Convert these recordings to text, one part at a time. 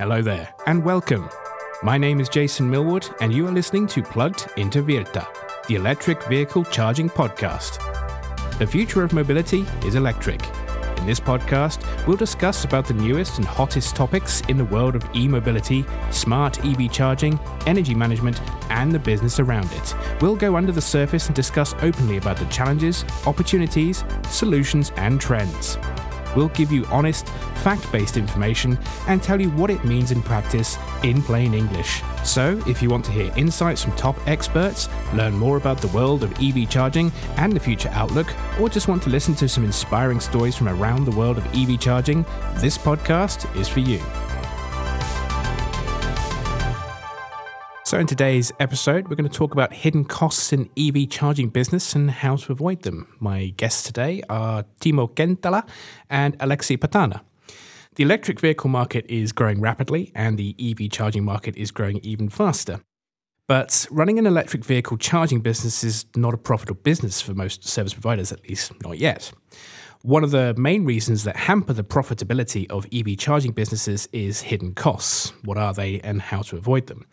Hello there, and welcome. My name is Jason Millwood, and you are listening to Plugged into Virta, the electric vehicle charging podcast. The future of mobility is electric. In this podcast, we'll discuss about the newest and hottest topics in the world of e-mobility, smart EV charging, energy management, and the business around it. We'll go under the surface and discuss openly about the challenges, opportunities, solutions, and trends. We'll give you honest, fact based information and tell you what it means in practice in plain English. So, if you want to hear insights from top experts, learn more about the world of EV charging and the future outlook, or just want to listen to some inspiring stories from around the world of EV charging, this podcast is for you. So, in today's episode, we're going to talk about hidden costs in EV charging business and how to avoid them. My guests today are Timo Kenttälä and Alexi Patana. The electric vehicle market is growing rapidly, and the EV charging market is growing even faster. But running an electric vehicle charging business is not a profitable business for most service providers, at least not yet. One of the main reasons that hamper the profitability of EV charging businesses is hidden costs. What are they and how to avoid them?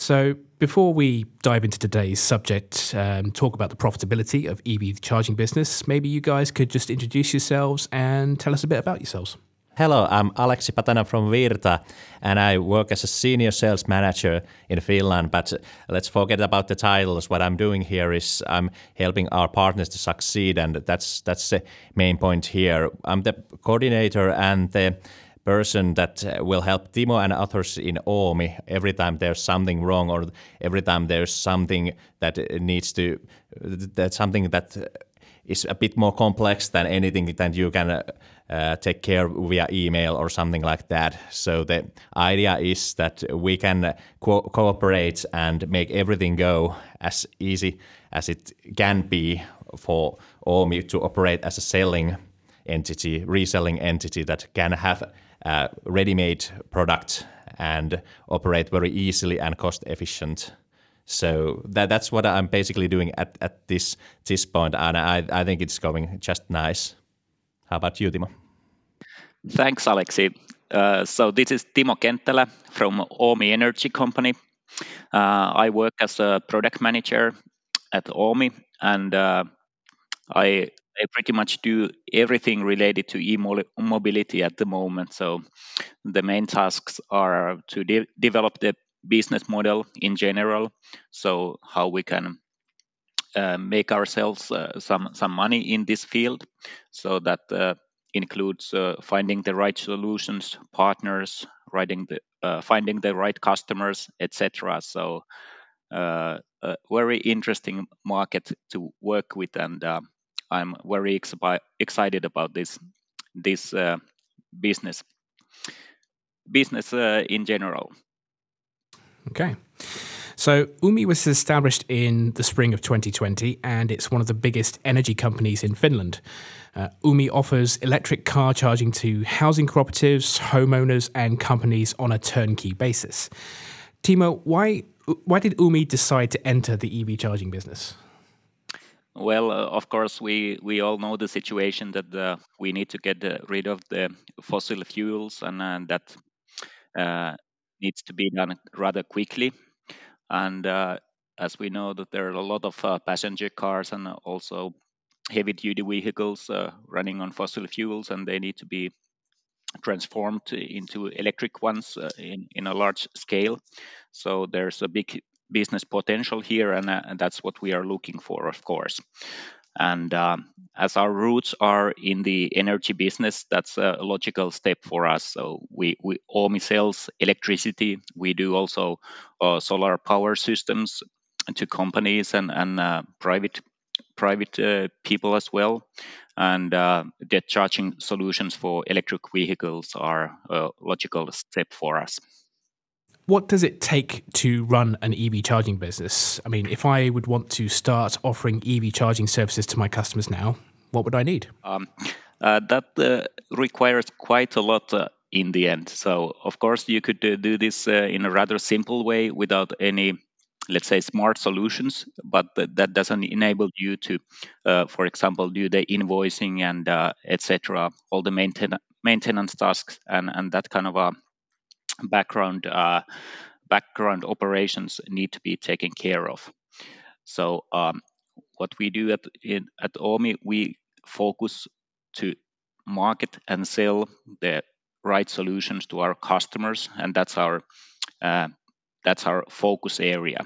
So, before we dive into today's subject, um, talk about the profitability of EV charging business, maybe you guys could just introduce yourselves and tell us a bit about yourselves. Hello, I'm Alexi Patana from Virta, and I work as a senior sales manager in Finland. But let's forget about the titles. What I'm doing here is I'm helping our partners to succeed, and that's that's the main point here. I'm the coordinator and the person that uh, will help Timo and others in Oomi every time there's something wrong or every time there's something that needs to that something that is a bit more complex than anything that you can uh, uh, take care via email or something like that. So the idea is that we can co- cooperate and make everything go as easy as it can be for Oomi to operate as a selling entity, reselling entity that can have uh, ready-made product and operate very easily and cost efficient. So that, that's what I'm basically doing at, at this this point, and I, I think it's going just nice. How about you, Timo? Thanks, Alexi. Uh, so this is Timo Kenttälä from Oomi Energy Company. Uh, I work as a product manager at Oomi, and uh, I I pretty much do everything related to e-mobility at the moment. So the main tasks are to de- develop the business model in general. So how we can uh, make ourselves uh, some some money in this field. So that uh, includes uh, finding the right solutions, partners, writing the uh, finding the right customers, etc. So uh, a very interesting market to work with and I'm very expi- excited about this this uh, business business uh, in general. Okay. So, Oomi was established in the spring of 2020, and it's one of the biggest energy companies in Finland. Uh, Oomi offers electric car charging to housing cooperatives, homeowners, and companies on a turnkey basis. Timo, why why did Oomi decide to enter the EV charging business? Well, uh, of course, we, we all know the situation that uh, we need to get uh, rid of the fossil fuels, and uh, that uh, needs to be done rather quickly. And uh, as we know, that there are a lot of passenger cars and also heavy-duty vehicles running on fossil fuels, and they need to be transformed into electric ones in, in a large scale. So there's a big business potential here, and, uh, and that's what we are looking for, of course. And um, as our roots are in the energy business, that's a logical step for us. So we, we Oomi sells electricity. We do also uh, solar power systems to companies and, and uh, private private uh, people as well. And uh, the charging solutions for electric vehicles are a logical step for us what does it take to run an EV charging business? I mean, if I would want to start offering EV charging services to my customers now, what would I need? Um, uh, that uh, requires quite a lot uh, in the end. So, of course, you could uh, do this uh, in a rather simple way without any, let's say, smart solutions, but that doesn't enable you to, uh, for example, do the invoicing and etc., all the mainten- maintenance tasks and, and that kind of background uh, background operations need to be taken care of. So um, what we do at in, at Oomi, we focus to market and sell the right solutions to our customers, and that's our uh, that's our focus area.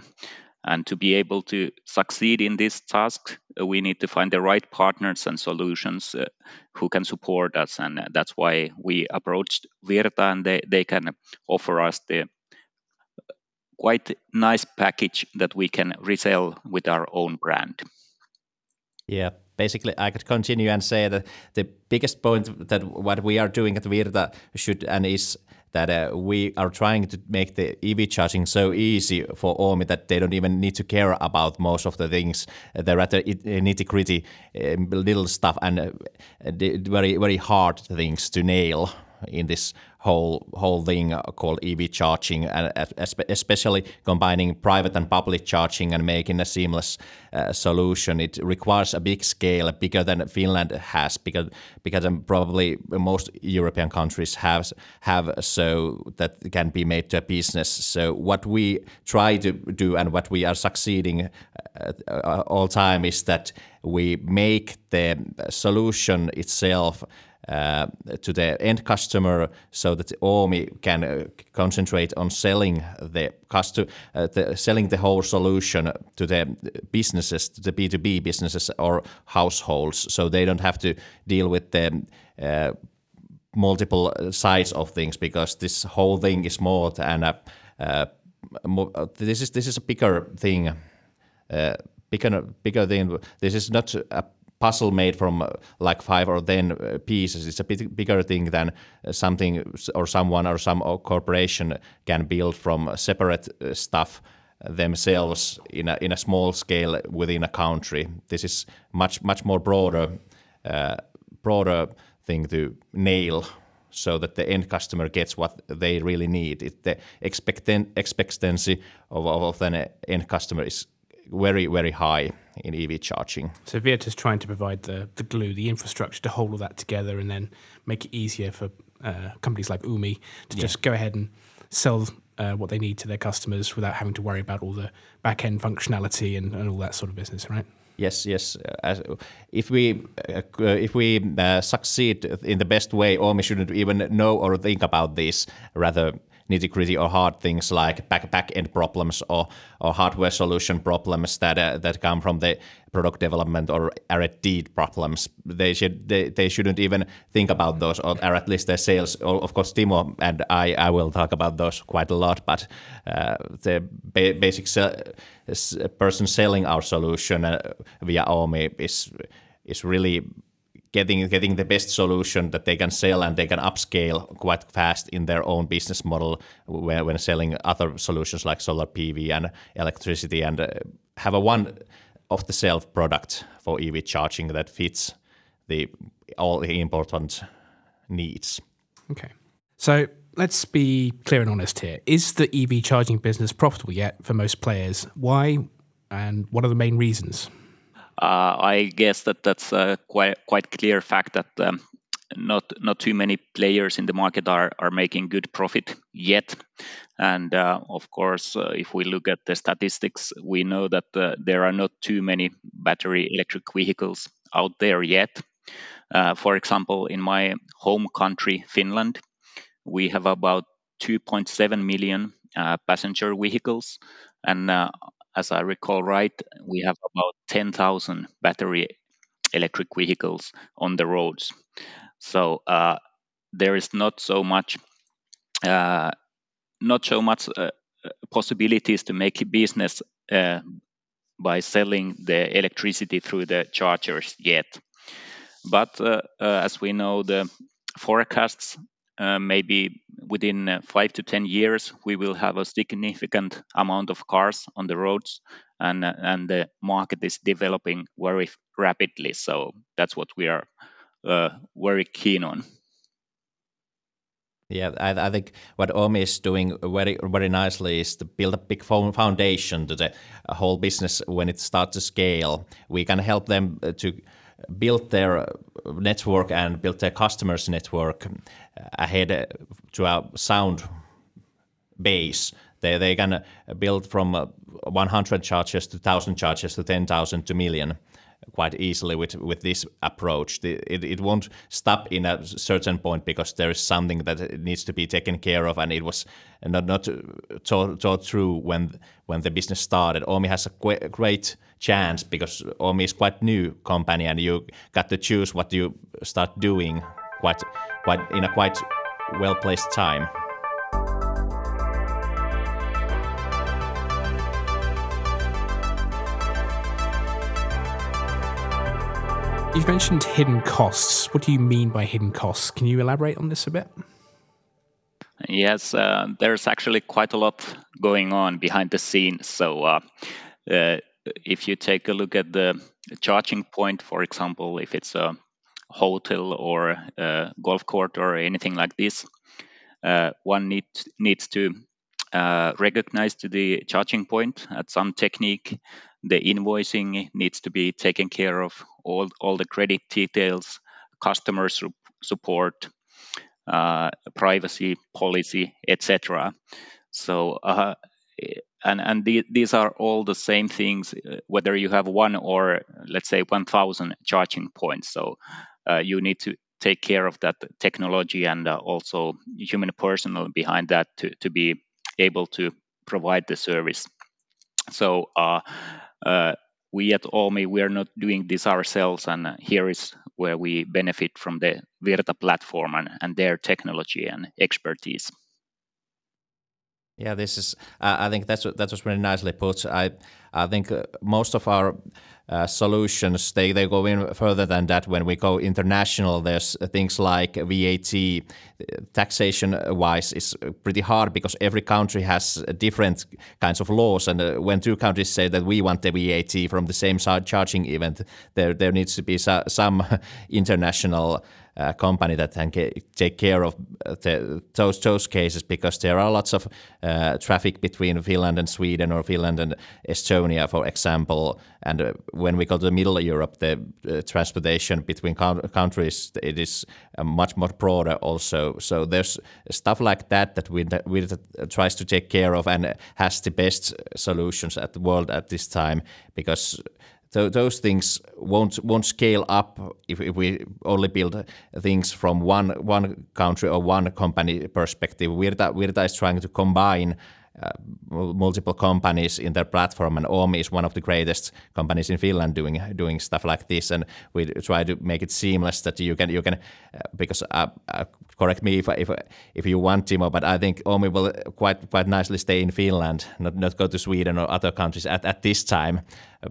And to be able to succeed in this task, uh, we need to find the right partners and solutions uh, who can support us. And uh, that's why we approached Virta, and they, they can offer us the quite nice package that we can resell with our own brand. Yeah, basically, I could continue and say that the biggest point that what we are doing at Virta should and is that uh, we are trying to make the EV charging so easy for Oomi that they don't even need to care about most of the things. The rather nitty gritty um, little stuff and uh, very very hard things to nail in this whole whole thing called EV charging, and especially combining private and public charging and making a seamless uh, solution. It requires a big scale, bigger than Finland has, because because probably most European countries have have so that can be made to a business. So what we try to do and what we are succeeding uh all time is that we make the solution itself uh, to the end customer so that Oomi can uh, concentrate on selling the, custo- uh, the selling the whole solution to the businesses, to the B2B businesses or households, so they don't have to deal with the uh, multiple sides of things because this whole thing is more than a more, this is this is a bigger thing, uh, bigger bigger thing. This is not a puzzle made from uh, like five or ten uh, pieces. It's a bit bigger thing than uh, something or someone or some corporation can build from separate stuff themselves in a, in a small scale within a country. This is much much more broader uh, broader thing to nail so that the end customer gets what they really need. It, the expectancy of, of the end customer is very, very high in EV charging. So Virta is trying to provide the, the glue, the infrastructure to hold all that together and then make it easier for uh, companies like Oomi to yeah. just go ahead and sell uh, what they need to their customers without having to worry about all the back end functionality and, and all that sort of business, right? Yes, yes. Uh, if we uh, if we uh, succeed in the best way, Oomi shouldn't even know or think about this. Rather, nitty gritty or hard things like back back end problems or or hardware solution problems that uh, that come from the product development or R&D problems. They should they, they shouldn't even think about those or, or at least their sales. Of course, Timo and I I will talk about those quite a lot. But uh, the ba- basic se- person selling our solution uh, via Oomi is is really getting getting the best solution that they can sell and they can upscale quite fast in their own business model when, when selling other solutions like solar PV and electricity and uh, have a one off the shelf product for EV charging that fits the all the important needs. Okay. So let's be clear and honest here. Is the EV charging business profitable yet for most players? Why and what are the main reasons? Uh, I guess that that's a quite quite clear fact that um, not not too many players in the market are are making good profit yet. And uh, of course, uh, if we look at the statistics, we know that uh, there are not too many battery electric vehicles out there yet. Uh, for example, in my home country, Finland, we have about 2.7 million uh, passenger vehicles, and as I recall right, we have about 10,000 battery electric vehicles on the roads. So uh, there is not so much, uh, not so much uh, possibilities to make business uh, by selling the electricity through the chargers yet. But uh, uh, as we know, the forecasts uh, maybe within uh, five to 10 years, we will have a significant amount of cars on the roads, and, uh, and the market is developing very rapidly. So that's what we are very keen on. Yeah, I, I, think what Oomi is doing very very nicely is to build a big foundation to the whole business when it starts to scale. We can help them to build their uh, network and built their customers network uh, ahead uh, to a sound base. They they can build from 100 charges to 1,000 charges to 10,000 to million quite easily with with this approach. It, it won't stop in a certain point because there is something that needs to be taken care of, and it was not not thought, through when when the business started. Oomi has a great chance because Oomi is quite new company, and you got to choose what you start doing quite quite in a quite well placed time. You've mentioned hidden costs. What do you mean by hidden costs? Can you elaborate on this a bit? Yes, uh, there's actually quite a lot going on behind the scenes. So, uh, uh, if you take a look at the charging point, for example, if it's a hotel or a golf court or anything like this, uh, one need, needs to uh, recognize to the charging point. At some technique the invoicing needs to be taken care of all, all the credit details customer su- support uh, privacy policy etc so uh, and and the, these are all the same things uh, whether you have one or let's say 1000 charging points. So uh, you need to take care of that technology and uh, also human personnel behind that to, to be able to provide the service so uh, uh, we at Oomi, we are not doing this ourselves, and uh, here is where we benefit from the Virta platform and, and their technology and expertise. Yeah, this is. Uh, I think that's that was really nicely put. I I think uh, most of our uh, solutions they, they go in further than that. When we go international, there's things like VAT taxation wise is pretty hard because every country has different kinds of laws. And uh, when two countries say that we want the VAT from the same charging event, there there needs to be some international uh, company that can take care of uh, the, those those cases because there are lots of uh, traffic between Finland and Sweden or Finland and Estonia, for example. And uh, when we go to Middle Europe, the uh, transportation between countries it is uh, much more broader also. So there's stuff like that that we we tries to take care of and has the best solutions at the world at this time because those things won't won't scale up if, if, we only build things from one one country or one company perspective. Virta, Virta is trying to combine uh, multiple companies in their platform, and Oomi is one of the greatest companies in Finland doing doing stuff like this. And we try to make it seamless that you can you can uh, because uh, uh correct me if if if you want Timo, but I think Oomi will quite quite nicely stay in Finland, not not go to Sweden or other countries at, at this time.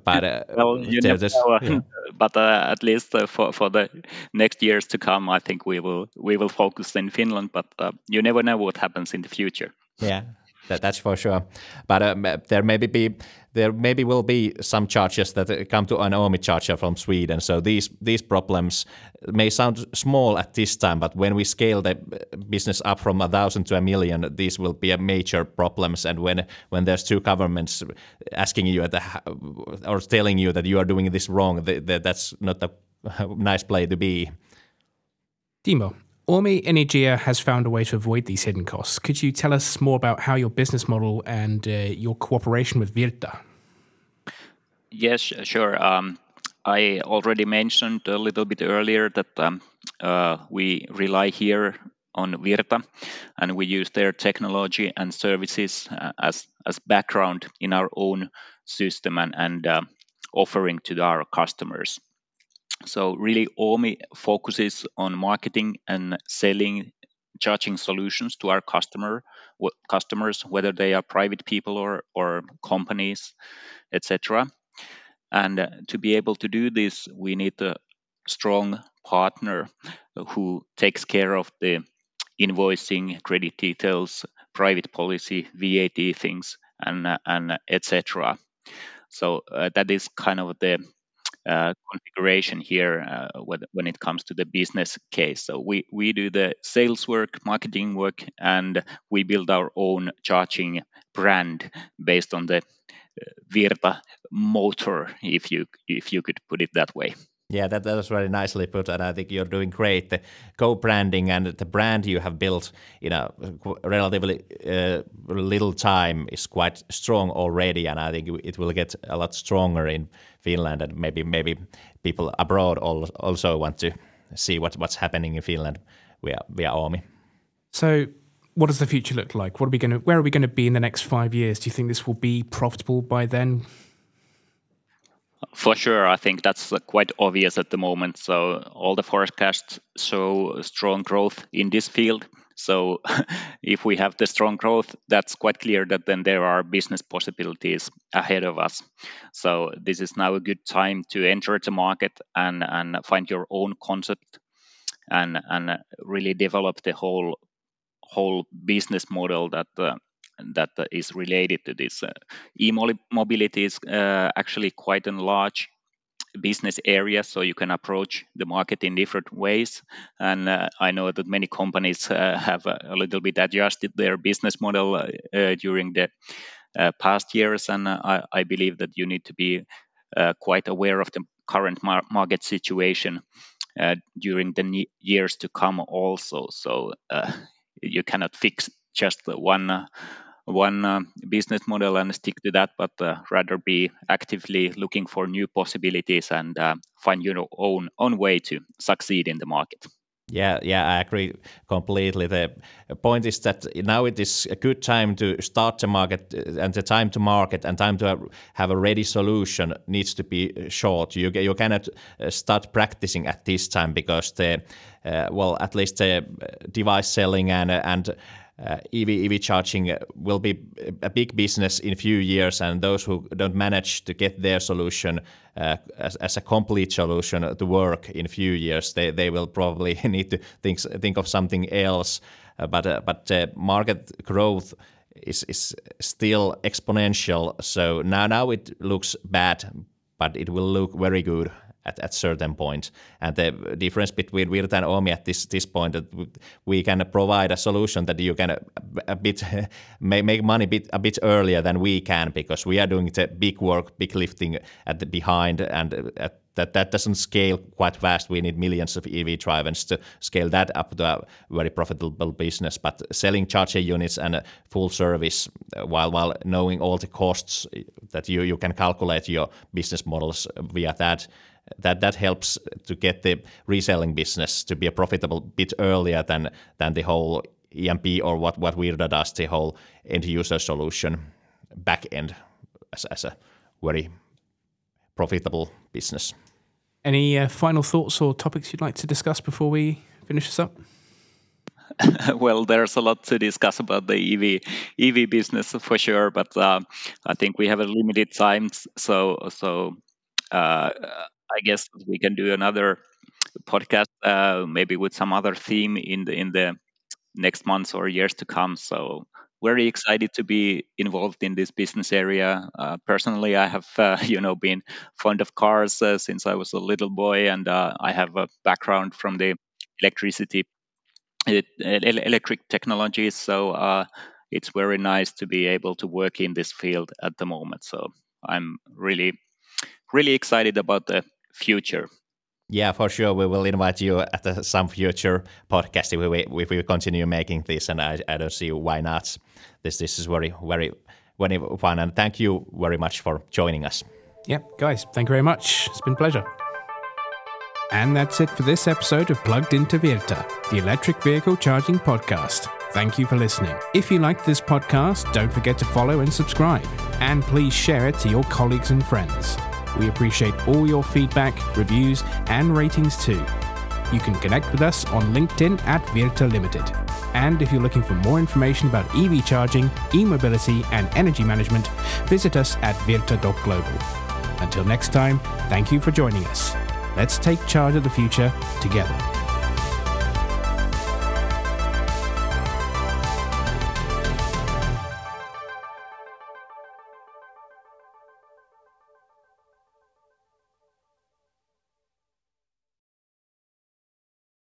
But uh, well, you never know, yeah. but uh, at least for for the next years to come, I think we will we will focus in Finland. But you never know what happens in the future. Yeah. That, that's for sure. But um, there maybe be there maybe will be some charges that come to an Oomi charger from Sweden. So these these problems may sound small at this time, but when we scale the business up from a thousand to a million, these will be a major problems. And when when there's two governments asking you at the, or telling you that you are doing this wrong, that's not a nice play to be. Timo, Oomi Energia has found a way to avoid these hidden costs. Could you tell us more about how your business model and uh, your cooperation with Virta? Yes, sure. Um, I already mentioned a little bit earlier that um, uh, we rely here on Virta and we use their technology and services uh, as, as background in our own system and, and uh, offering to our customers. So really, Oomi focuses on marketing and selling charging solutions to our customer customers, whether they are private people or or companies, etc. And to be able to do this, we need a strong partner who takes care of the invoicing, credit details, private policy, VAT things, and and etc. So uh, that is kind of the uh, configuration here uh, when it comes to the business case. So we, we do the sales work, marketing work, and we build our own charging brand based on the uh, Virta motor, if you if you could put it that way. Yeah, that, that was very nicely put, and I think you're doing great. The co-branding and the brand you have built in a relatively uh, little time is quite strong already, and I think it will get a lot stronger in Finland, and maybe maybe people abroad also want to see what, what's happening in Finland via via Oomi. So, what does the future look like? What are we going to? Where are we going to be in the next five years? Do you think this will be profitable by then? For sure, I think that's uh, quite obvious at the moment. So all the forecasts show strong growth in this field. So if we have the strong growth, that's quite clear that then there are business possibilities ahead of us. So this is now a good time to enter the market and, and find your own concept and and really develop the whole whole business model that uh, that is related to this. Uh, e-mobility is uh, actually quite a large business area, so you can approach the market in different ways. And uh, I know that many companies uh, have a, little bit adjusted their business model uh, uh during the past years, and I, I, believe that you need to be quite aware of the current mar- market situation during the years to come, also. So you cannot fix just one one uh, business model and stick to that, but uh, rather be actively looking for new possibilities and uh, find your own own way to succeed in the market. Yeah, yeah, I agree completely. The point is that now it is a good time to start the market, and the time to market and time to have a ready solution needs to be short. You you cannot start practicing at this time because the uh, well, at least the device selling and and uh, EV EV charging will be a big business in a few years, and those who don't manage to get their solution uh, as, as a complete solution to work in a few years, they, they will probably need to think think of something else. Uh, but uh, but market growth is is still exponential. So now now it looks bad, but it will look very good at at certain point. And the difference between Virta and Oomi at this this point that we can provide a solution that you can a, a bit make money bit a bit earlier than we can because we are doing the big work, big lifting at the behind and uh, at that that doesn't scale quite fast. We need millions of EV drivers to scale that up to a very profitable business. But selling charger units and uh, full service, uh, while while knowing all the costs that you you can calculate your business models via that, that that helps to get the reselling business to be a profitable bit earlier than than the whole EMP or what what Virta does, the whole end user solution back end as, as a very profitable business. Any uh, final thoughts or topics you'd like to discuss before we finish this up? well, there's a lot to discuss about the EV EV business for sure, but uh, I think we have a limited time, so so uh, I guess we can do another podcast, uh, maybe with some other theme in the in the next months or years to come. So very excited to be involved in this business area. Uh, personally, I have uh, you know been fond of cars uh, since I was a little boy, and uh, I have a background from the electricity, electric technologies. So uh, it's very nice to be able to work in this field at the moment. So I'm really really excited about the future. Yeah, for sure. We will invite you at the, some future podcast if we, if we continue making this, and I, I don't see why not. This this is very very very fun, and thank you very much for joining us. Yeah, guys, thank you very much. It's been a pleasure. And that's it for this episode of Plugged into Virta, the electric vehicle charging podcast. Thank you for listening. If you liked this podcast, don't forget to follow and subscribe, and please share it to your colleagues and friends. We appreciate all your feedback, reviews, and ratings too. You can connect with us on LinkedIn at Virta Limited. And if you're looking for more information about EV charging, e mobility, and energy management, visit us at virta.global. Until next time, thank you for joining us. Let's take charge of the future together.